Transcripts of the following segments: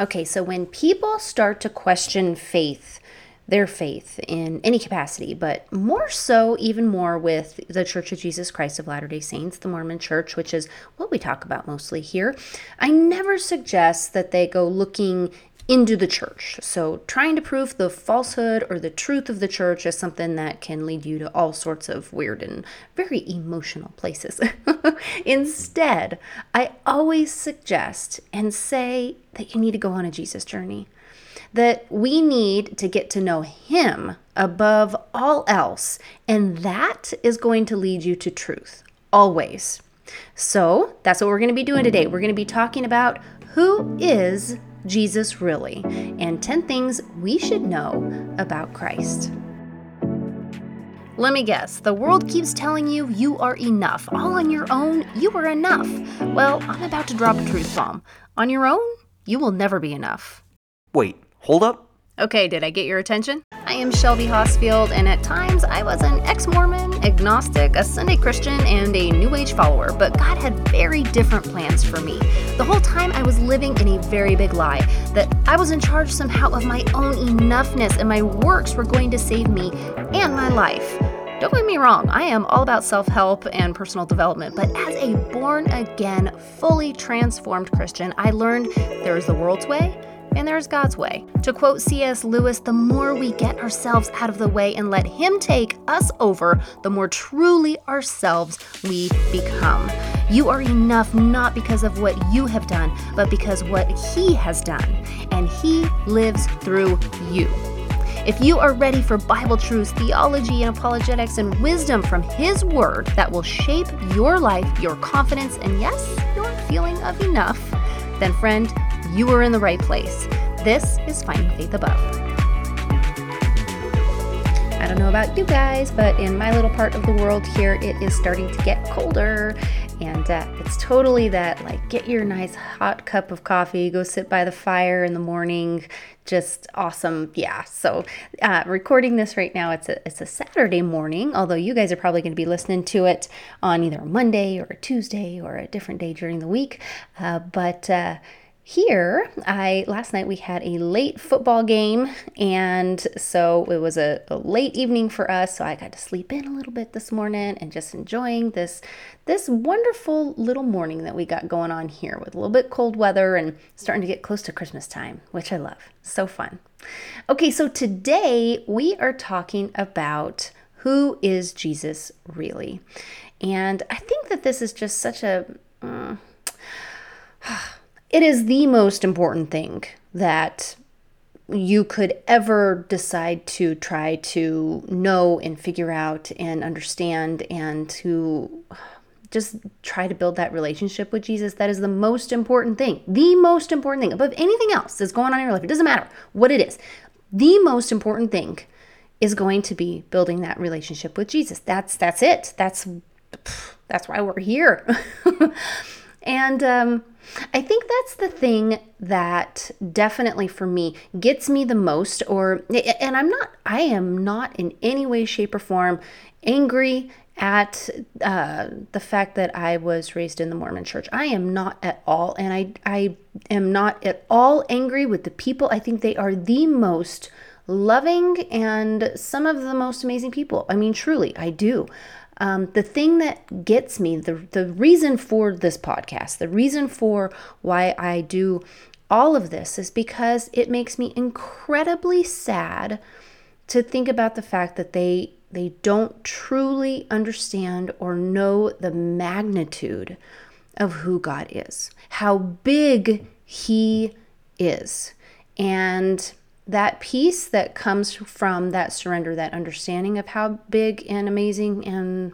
Okay, so when people start to question faith, their faith in any capacity, but more so, even more with the Church of Jesus Christ of Latter day Saints, the Mormon Church, which is what we talk about mostly here. I never suggest that they go looking into the church. So, trying to prove the falsehood or the truth of the church is something that can lead you to all sorts of weird and very emotional places. Instead, I always suggest and say that you need to go on a Jesus journey. That we need to get to know Him above all else, and that is going to lead you to truth, always. So, that's what we're going to be doing today. We're going to be talking about who is Jesus really, and 10 things we should know about Christ. Let me guess, the world keeps telling you you are enough. All on your own, you are enough. Well, I'm about to drop a truth bomb. On your own, you will never be enough. Wait, hold up. Okay, did I get your attention? I am Shelby Hosfield, and at times I was an ex Mormon, agnostic, a Sunday Christian, and a New Age follower, but God had very different plans for me. The whole time I was living in a very big lie that I was in charge somehow of my own enoughness and my works were going to save me and my life. Don't get me wrong, I am all about self help and personal development, but as a born again, fully transformed Christian, I learned there is the world's way and there's God's way. To quote C.S. Lewis, the more we get ourselves out of the way and let Him take us over, the more truly ourselves we become. You are enough not because of what you have done, but because what He has done, and He lives through you. If you are ready for Bible truths, theology, and apologetics and wisdom from His Word that will shape your life, your confidence, and yes, your feeling of enough, then, friend, you are in the right place. This is Finding Faith Above. I don't know about you guys, but in my little part of the world here, it is starting to get colder. And uh, it's totally that like get your nice hot cup of coffee, go sit by the fire in the morning. Just awesome. Yeah. So, uh, recording this right now, it's a, it's a Saturday morning, although you guys are probably going to be listening to it on either a Monday or a Tuesday or a different day during the week. Uh, but, uh, here i last night we had a late football game and so it was a, a, late evening for us so i got to sleep in a little bit this morning and just enjoying this this wonderful little morning that we got going on here with a little bit cold weather and starting to get close to christmas time which i love. So fun. Okay so today we are talking about who is jesus really? And i think that this is just such a uh, it is the most important thing that you could ever decide to try to know and figure out and understand and to just try to build that relationship with Jesus. That is the most important thing. The most important thing above anything else that's going on in your life. It doesn't matter what it is. The most important thing is going to be building that relationship with Jesus. That's that's it. That's that's why we're here. and um I think that's the thing that definitely for me gets me the most, or, and I'm not, I am not in any way, shape, or form angry at uh, the fact that I was raised in the Mormon church. I am not at all. And I, I am not at all angry with the people. I think they are the most loving and some of the most amazing people. I mean, truly, I do. Um, the thing that gets me, the, the reason for this podcast, the reason for why I do all of this is because it makes me incredibly sad to think about the fact that they they don't truly understand or know the magnitude of who God is, how big he is. And that peace that comes from that surrender, that understanding of how big and amazing and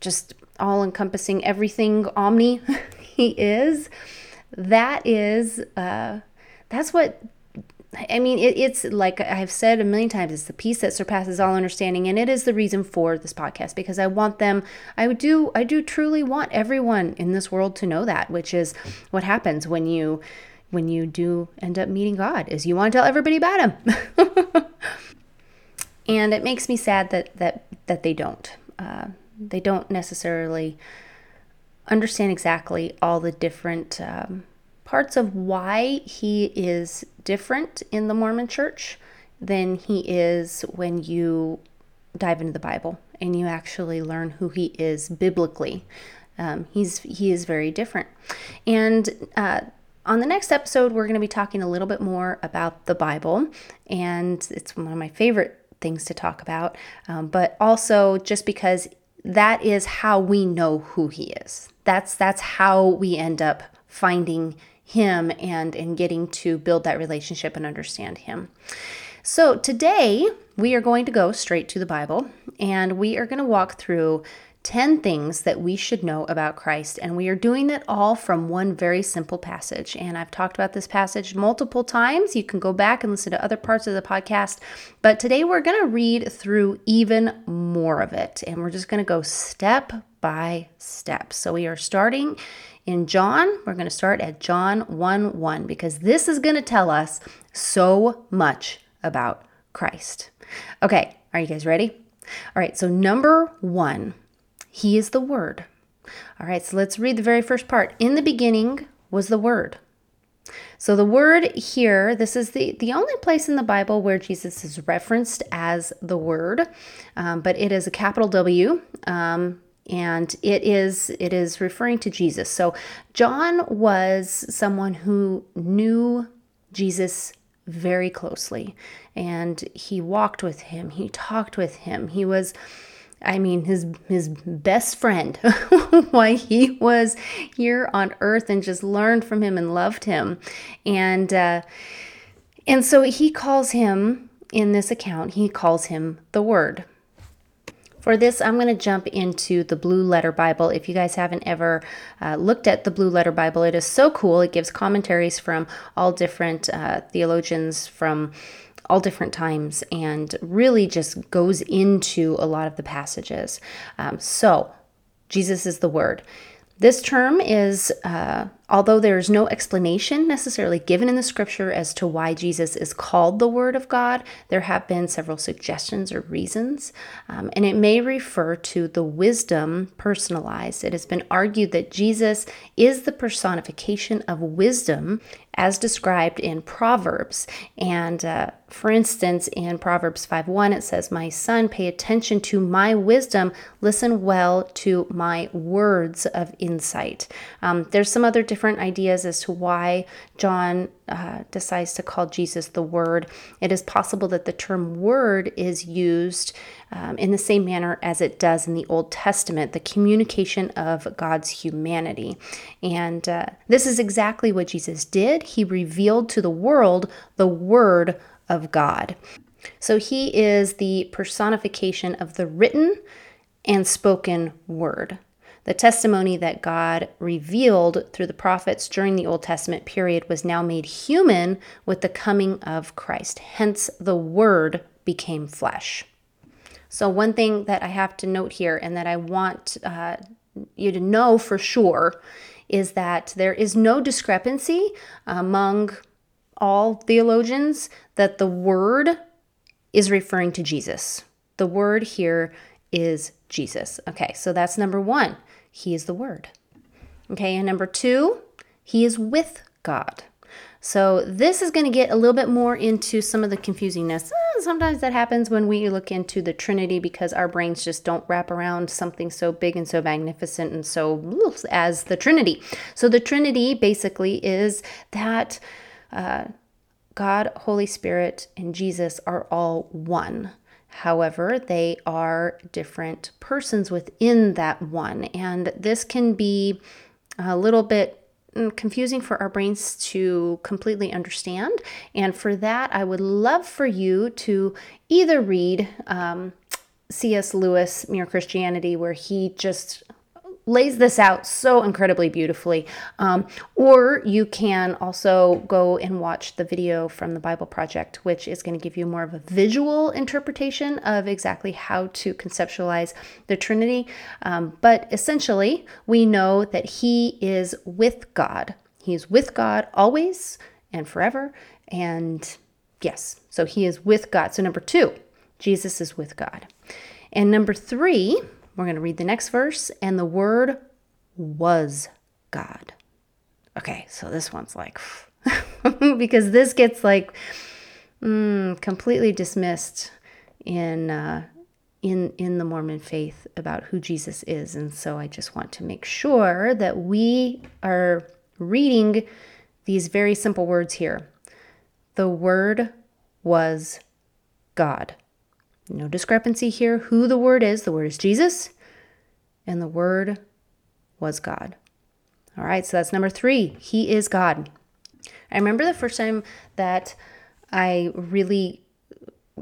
just all encompassing everything omni he is, that is, uh, that's what I mean, it, it's like I've said a million times, it's the peace that surpasses all understanding, and it is the reason for this podcast because I want them. I do. I do truly want everyone in this world to know that, which is what happens when you when you do end up meeting God is you want to tell everybody about him. and it makes me sad that that that they don't. Uh, they don't necessarily understand exactly all the different um, parts of why he is different in the Mormon church than he is when you dive into the Bible and you actually learn who he is biblically. Um, he's he is very different, and uh, on the next episode, we're going to be talking a little bit more about the Bible, and it's one of my favorite things to talk about. Um, but also, just because that is how we know who He is. That's that's how we end up finding Him and and getting to build that relationship and understand Him. So today we are going to go straight to the Bible, and we are going to walk through 10 things that we should know about Christ. And we are doing it all from one very simple passage. And I've talked about this passage multiple times. You can go back and listen to other parts of the podcast. But today we're going to read through even more of it. And we're just going to go step by step. So we are starting in John. We're going to start at John 1 1 because this is going to tell us so much about Christ. Okay, are you guys ready? All right, so number one, he is the Word. All right, so let's read the very first part. In the beginning was the Word. So the word here, this is the, the only place in the Bible where Jesus is referenced as the Word, um, but it is a capital W. Um, and it is it is referring to Jesus. So John was someone who knew Jesus very closely and he walked with him, he talked with him. He was I mean, his his best friend, why he was here on earth and just learned from him and loved him, and uh, and so he calls him in this account. He calls him the Word. For this, I'm going to jump into the Blue Letter Bible. If you guys haven't ever uh, looked at the Blue Letter Bible, it is so cool. It gives commentaries from all different uh, theologians from all different times and really just goes into a lot of the passages. Um, so, Jesus is the Word. This term is, uh, although there's no explanation necessarily given in the scripture as to why Jesus is called the Word of God, there have been several suggestions or reasons, um, and it may refer to the wisdom personalized. It has been argued that Jesus is the personification of wisdom as described in Proverbs. And uh, for instance, in Proverbs 5:1, it says, My son, pay attention to my wisdom, listen well to my words of insight. Um, there's some other ideas as to why John uh, decides to call Jesus the Word. It is possible that the term word is used um, in the same manner as it does in the Old Testament, the communication of God's humanity. And uh, this is exactly what Jesus did. He revealed to the world the Word of God. So he is the personification of the written and spoken word the testimony that God revealed through the prophets during the Old Testament period was now made human with the coming of Christ. Hence, the Word became flesh. So, one thing that I have to note here and that I want uh, you to know for sure is that there is no discrepancy among all theologians that the Word is referring to Jesus. The Word here is Jesus. Okay, so that's number one. He is the Word. Okay, and number two, He is with God. So this is going to get a little bit more into some of the confusingness. Eh, sometimes that happens when we look into the Trinity because our brains just don't wrap around something so big and so magnificent and so as the Trinity. So the Trinity basically is that uh, God, Holy Spirit, and Jesus are all one. However, they are different persons within that one. And this can be a little bit mm, confusing for our brains to completely understand. And for that, I would love for you to either read um, C.S. Lewis, Mere Christianity, where he just lays this out so incredibly beautifully. Um, or you can also go and watch the video from the Bible Project, which is going to give you more of a visual interpretation of exactly how to conceptualize the Trinity. Um, but essentially, we know that He is with God. He is with God always and forever. And yes, so He is with God. So, number two, Jesus is with God. And number three, we're going to read the next verse, and the Word was God. Okay, so this one's like, because this gets like mm, completely dismissed in uh, in in the Mormon faith about who Jesus is, and so I just want to make sure that we are reading these very simple words here. The Word was God. No discrepancy here. Who the Word is, the Word is Jesus, and the Word was God. All right, so that's number three. He is God. I remember the first time that I really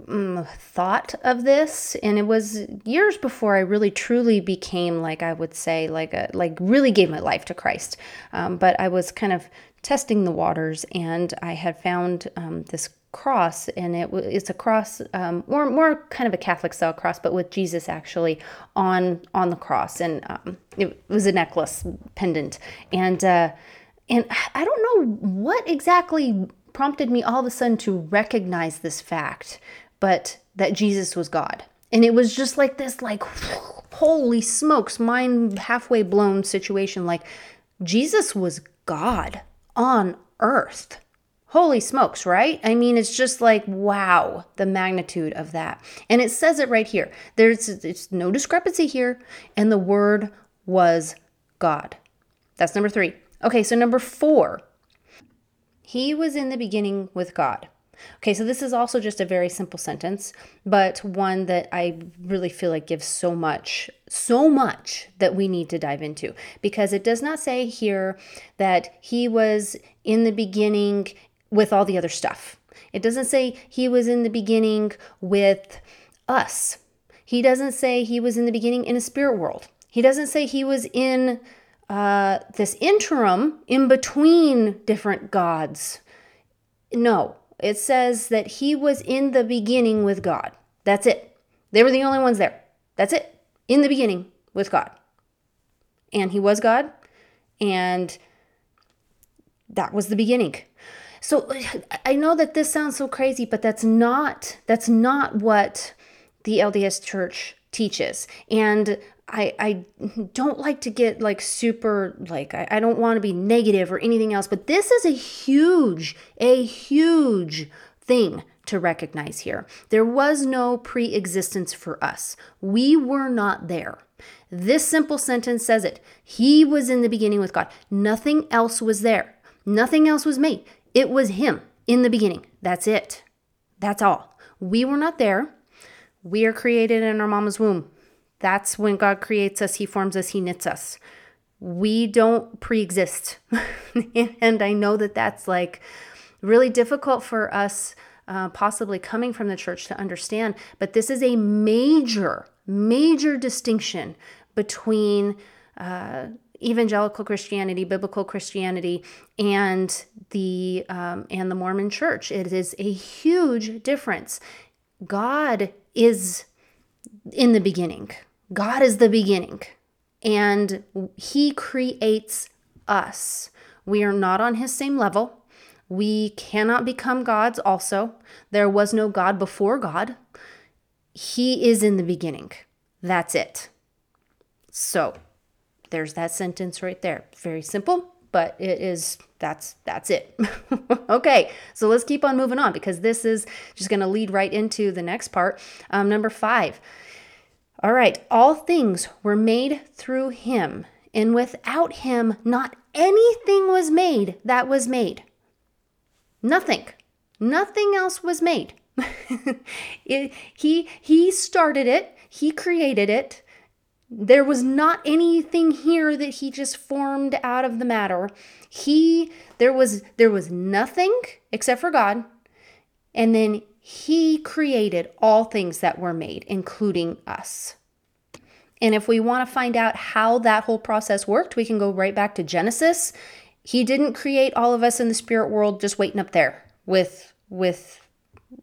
um, thought of this, and it was years before I really truly became like I would say like a like really gave my life to Christ. Um, but I was kind of testing the waters, and I had found um, this cross, and it it's a cross, um, more more kind of a Catholic style cross, but with Jesus actually on on the cross, and um, it was a necklace pendant, and uh, and I don't know what exactly prompted me all of a sudden to recognize this fact, but that Jesus was God. And it was just like this, like, holy smokes, mind halfway blown situation. Like, Jesus was God on earth. Holy smokes, right? I mean, it's just like, wow, the magnitude of that. And it says it right here. There's, there's no discrepancy here. And the word was God. That's number three. Okay, so number four, he was in the beginning with God. Okay, so this is also just a very simple sentence, but one that I really feel like gives so much, so much that we need to dive into because it does not say here that he was in the beginning with all the other stuff. It doesn't say he was in the beginning with us. He doesn't say he was in the beginning in a spirit world. He doesn't say he was in uh, this interim in between different gods. No, it says that he was in the beginning with God. That's it. They were the only ones there. That's it. In the beginning with God. And he was God. And that was the beginning. So I know that this sounds so crazy, but that's not that's not what the LDS church teaches. And I, I don't like to get like super like I, I don't want to be negative or anything else but this is a huge a huge thing to recognize here. There was no pre-existence for us. We were not there. This simple sentence says it. He was in the beginning with god. Nothing else was there. Nothing else was made it was him in the beginning that's it that's all we were not there we are created in our mama's womb that's when God creates us, He forms us, He knits us. We don't pre exist. and I know that that's like really difficult for us, uh, possibly coming from the church, to understand. But this is a major, major distinction between. Uh, evangelical Christianity, biblical Christianity, and the um, and the Mormon Church. It is a huge difference. God is in the beginning. God is the beginning, and He creates us. We are not on His same level. We cannot become gods, also. There was no God before God. He is in the beginning. That's it. So, there's that sentence right there. Very simple, but it is that's that's it. okay, so let's keep on moving on because this is just going to lead right into the next part. Um, number five, all right, all things were made through him, and without him, not anything was made that was made. Nothing. Nothing else was made. it, he he started it, he created it. There was not anything here that he just formed out of the matter. He there was there was nothing except for God. And then he created all things that were made, including us. And if we want to find out how that whole process worked, we can go right back to Genesis. He didn't create all of us in the spirit world just waiting up there with with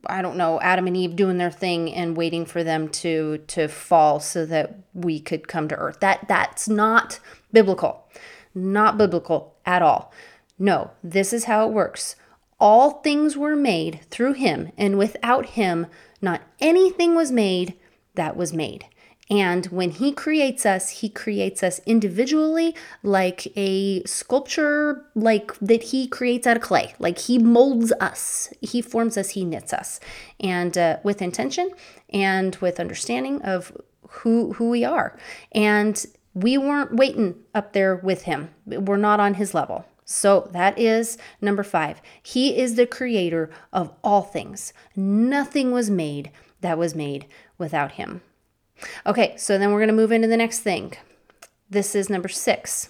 I don't know, Adam and Eve doing their thing and waiting for them to to fall so that we could come to earth. That that's not biblical. Not biblical at all. No, this is how it works. All things were made through him, and without him, not anything was made that was made. And when He creates us, He creates us individually, like a sculpture, like that He creates out of clay. Like He molds us, He forms us, He knits us, and uh, with intention and with understanding of who who we are. And we weren't waiting up there with Him. We're not on His level. So that is number five. He is the creator of all things. Nothing was made that was made without him. Okay, so then we're going to move into the next thing. This is number six.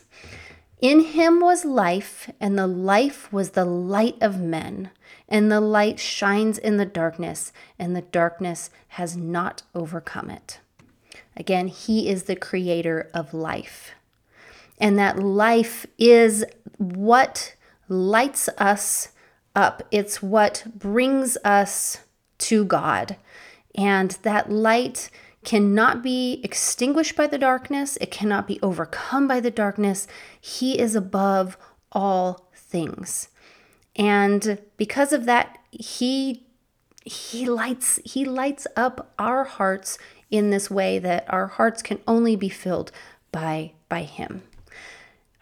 In him was life, and the life was the light of men. And the light shines in the darkness, and the darkness has not overcome it. Again, he is the creator of life. And that life is what lights us up, it's what brings us to God. And that light cannot be extinguished by the darkness, it cannot be overcome by the darkness. He is above all things. And because of that, he he lights he lights up our hearts in this way that our hearts can only be filled by by him.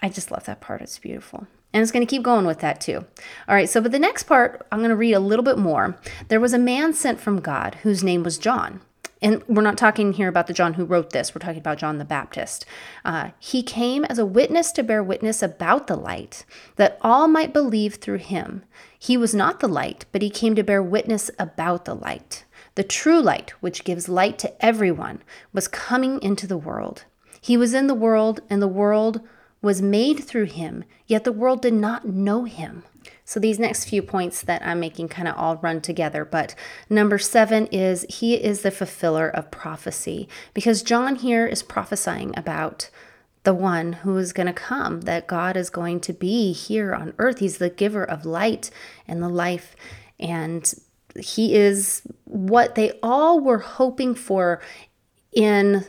I just love that part. It's beautiful. And it's going to keep going with that too. All right, so but the next part, I'm going to read a little bit more. There was a man sent from God whose name was John. And we're not talking here about the John who wrote this, we're talking about John the Baptist. Uh, he came as a witness to bear witness about the light, that all might believe through him. He was not the light, but he came to bear witness about the light. The true light, which gives light to everyone, was coming into the world. He was in the world, and the world was made through him, yet the world did not know him. So these next few points that I'm making kind of all run together. But number seven is he is the fulfiller of prophecy because John here is prophesying about the one who is going to come, that God is going to be here on earth. He's the giver of light and the life. And he is what they all were hoping for in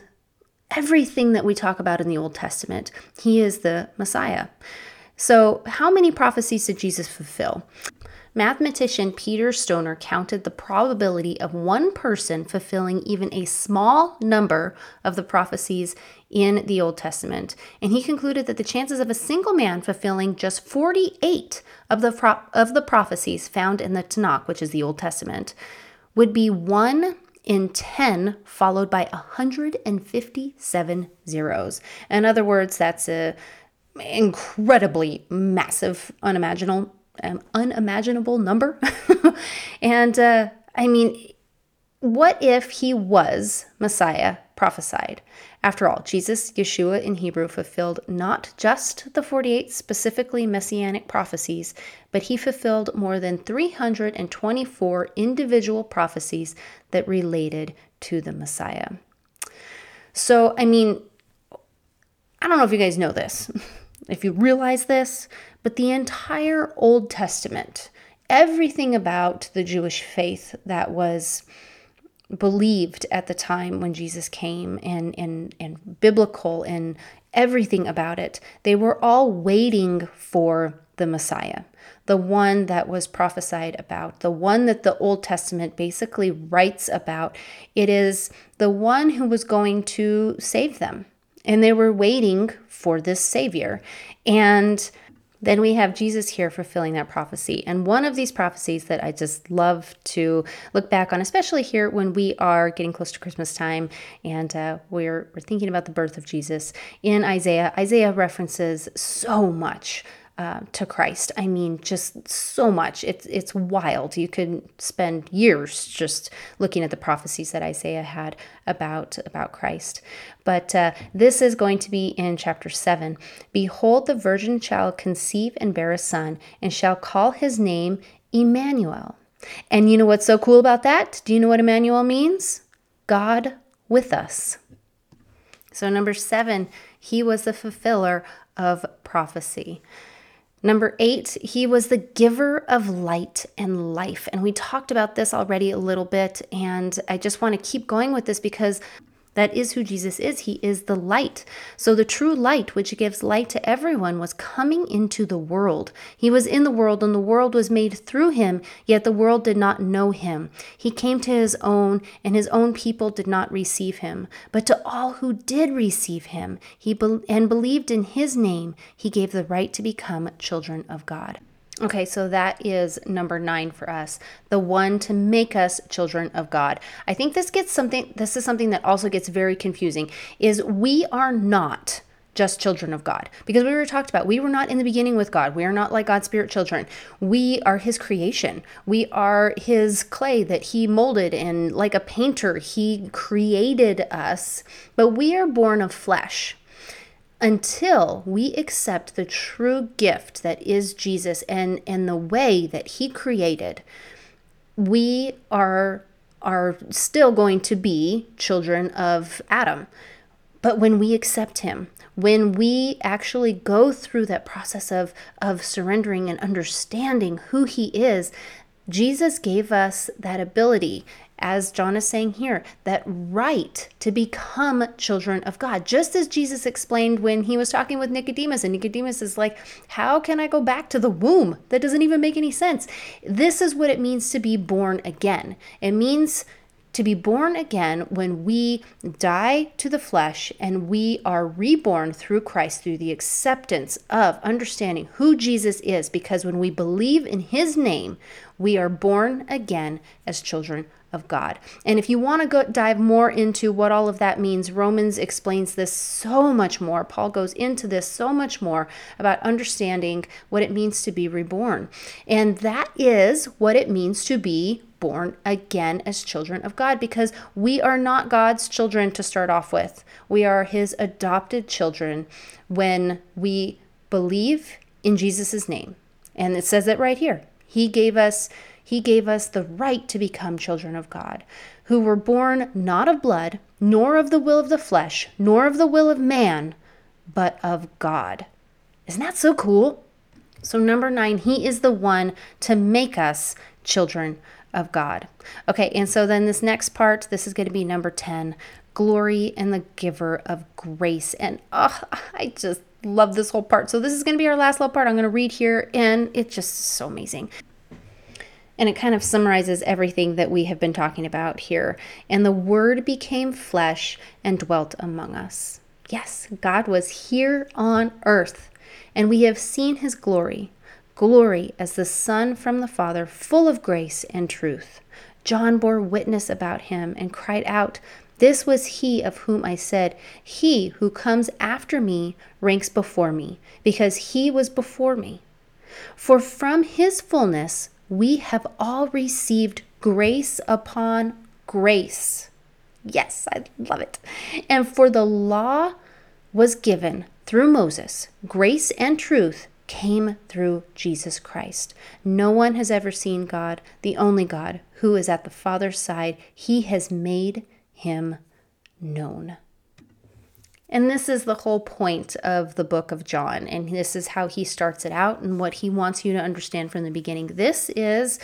everything that we talk about in the Old Testament. He is the Messiah. So, how many prophecies did Jesus fulfill? Mathematician Peter Stoner counted the probability of one person fulfilling even a small number of the prophecies in the Old Testament, and he concluded that the chances of a single man fulfilling just 48 of the, pro- of the prophecies found in the Tanakh, which is the Old Testament, would be 1 in 10 followed by 157 zeros. In other words, that's a incredibly massive, unimaginable, um, unimaginable number. and uh, I mean, what if he was Messiah prophesied? After all, Jesus, Yeshua in Hebrew, fulfilled not just the 48 specifically messianic prophecies, but he fulfilled more than 324 individual prophecies that related to the Messiah. So, I mean, I don't know if you guys know this, if you realize this, but the entire Old Testament, everything about the Jewish faith that was believed at the time when Jesus came and, and, and biblical and everything about it, they were all waiting for the Messiah, the one that was prophesied about, the one that the Old Testament basically writes about. It is the one who was going to save them. And they were waiting for this Savior. And then we have Jesus here fulfilling that prophecy. And one of these prophecies that I just love to look back on, especially here when we are getting close to Christmas time and uh, we're, we're thinking about the birth of Jesus in Isaiah, Isaiah references so much uh, to Christ. I mean, just so much. It's it's wild. You could spend years just looking at the prophecies that Isaiah had about about Christ. But uh, this is going to be in chapter seven. Behold, the virgin shall conceive and bear a son, and shall call his name Emmanuel. And you know what's so cool about that? Do you know what Emmanuel means? God with us. So, number seven, he was the fulfiller of prophecy. Number eight, he was the giver of light and life. And we talked about this already a little bit. And I just want to keep going with this because That is who Jesus is. He is the light. So the true light, which gives light to everyone, was coming into the world. He was in the world, and the world was made through him, yet the world did not know him. He came to his own, and his own people did not receive him. But to all who did receive him, he be- and believed in his name, he gave the right to become children of God. Okay, so that is number nine for us, the one to make us children of God. I think this gets something, this is something that also gets very confusing, is we are not just children of God. Because we were talked about, we were not in the beginning with God. We are not like God's spirit children. We are his creation. We are his clay that he molded and like a painter, he created us, but we are born of flesh until we accept the true gift that is Jesus and, and the way that he created, we are are still going to be children of Adam. But when we accept him, when we actually go through that process of, of surrendering and understanding who he is, Jesus gave us that ability as John is saying here, that right to become children of God. Just as Jesus explained when he was talking with Nicodemus, and Nicodemus is like, How can I go back to the womb? That doesn't even make any sense. This is what it means to be born again. It means to be born again when we die to the flesh and we are reborn through Christ through the acceptance of understanding who Jesus is because when we believe in his name we are born again as children of God. And if you want to go dive more into what all of that means, Romans explains this so much more. Paul goes into this so much more about understanding what it means to be reborn. And that is what it means to be born again as children of God because we are not God's children to start off with. We are his adopted children when we believe in Jesus' name. And it says it right here. He gave us he gave us the right to become children of God, who were born not of blood, nor of the will of the flesh, nor of the will of man, but of God. Isn't that so cool? So, number nine, He is the one to make us children of God. Okay, and so then this next part, this is going to be number 10 glory and the giver of grace. And oh, I just love this whole part. So, this is going to be our last little part. I'm going to read here, and it's just so amazing. And it kind of summarizes everything that we have been talking about here. And the Word became flesh and dwelt among us. Yes, God was here on earth, and we have seen his glory glory as the Son from the Father, full of grace and truth. John bore witness about him and cried out, This was he of whom I said, He who comes after me ranks before me, because he was before me. For from his fullness we have all received grace upon grace. Yes, I love it. And for the law was given through Moses, grace and truth came through Jesus Christ. No one has ever seen God, the only God, who is at the Father's side. He has made him known. And this is the whole point of the book of John. And this is how he starts it out and what he wants you to understand from the beginning. This is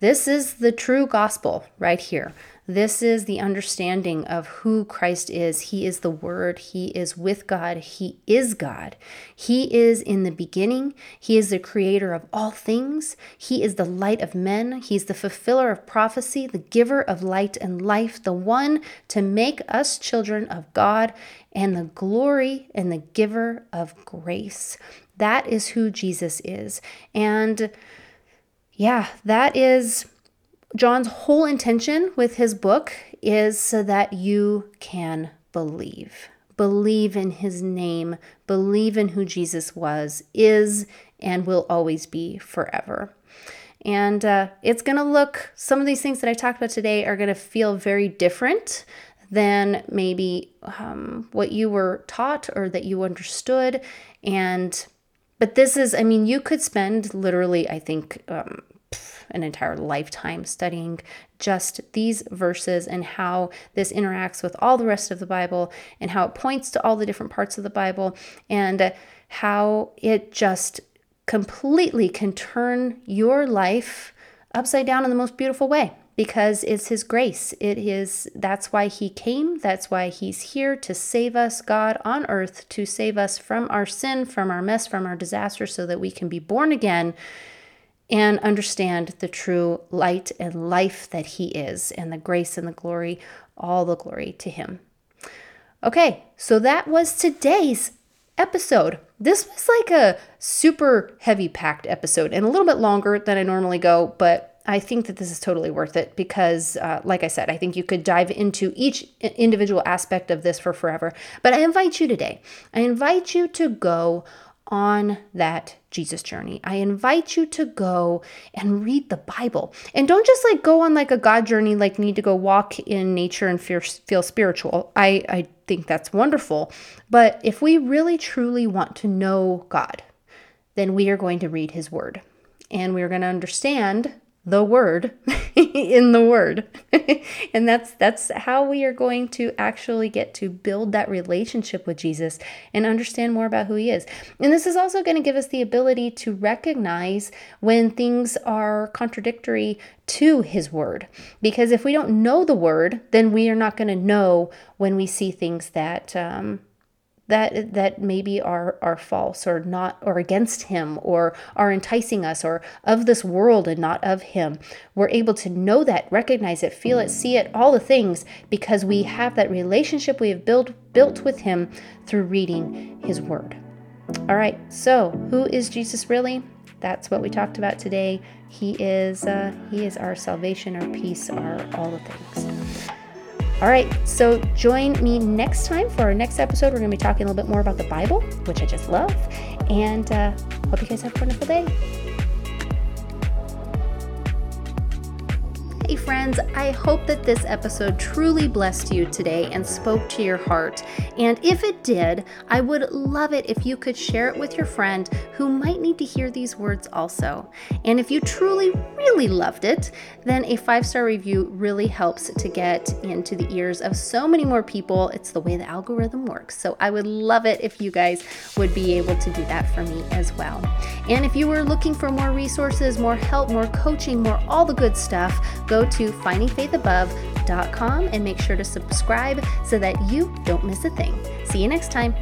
this is the true gospel right here. This is the understanding of who Christ is. He is the Word. He is with God. He is God. He is in the beginning. He is the creator of all things. He is the light of men. He's the fulfiller of prophecy, the giver of light and life, the one to make us children of God, and the glory and the giver of grace. That is who Jesus is. And yeah, that is John's whole intention with his book is so that you can believe. Believe in his name, believe in who Jesus was, is, and will always be forever. And uh, it's going to look, some of these things that I talked about today are going to feel very different than maybe um, what you were taught or that you understood. And, but this is, I mean, you could spend literally, I think, um, an entire lifetime studying just these verses and how this interacts with all the rest of the Bible and how it points to all the different parts of the Bible and how it just completely can turn your life upside down in the most beautiful way because it's his grace. It is that's why he came. That's why he's here to save us, God on earth, to save us from our sin, from our mess, from our disaster so that we can be born again and understand the true light and life that he is and the grace and the glory, all the glory to him. Okay, so that was today's episode. This was like a super heavy packed episode and a little bit longer than I normally go, but I think that this is totally worth it because, uh, like I said, I think you could dive into each individual aspect of this for forever. But I invite you today, I invite you to go on that Jesus journey. I invite you to go and read the Bible. And don't just like go on like a God journey, like need to go walk in nature and feel, feel spiritual. I, I think that's wonderful. But if we really truly want to know God, then we are going to read his word. And we're going to understand the word in the word. And that's that's how we are going to actually get to build that relationship with Jesus and understand more about who he is. And this is also going to give us the ability to recognize when things are contradictory to his word. Because if we don't know the word then we are not going to know when we see things that um, that that maybe are are false or not or against him or are enticing us or of this world and not of him. We're able to know that recognize it feel it see it all the things because we have that relationship we have built built with him through reading his word. All right. So who is jesus really? That's what we talked about today. He is uh, he is our salvation our peace our all the things all right, so join me next time for our next episode. We're going to be talking a little bit more about the Bible, which I just love. And uh, hope you guys have a wonderful day. Hey, friends, I hope that this episode truly blessed you today and spoke to your heart. And if it did, I would love it if you could share it with your friend who might need to hear these words also. And if you truly, really loved it, then a five star review really helps to get into the ears of so many more people. It's the way the algorithm works. So I would love it if you guys would be able to do that for me as well. And if you were looking for more resources, more help, more coaching, more all the good stuff, go to findingfaithabove.com and make sure to subscribe so that you don't miss a thing. See you next time.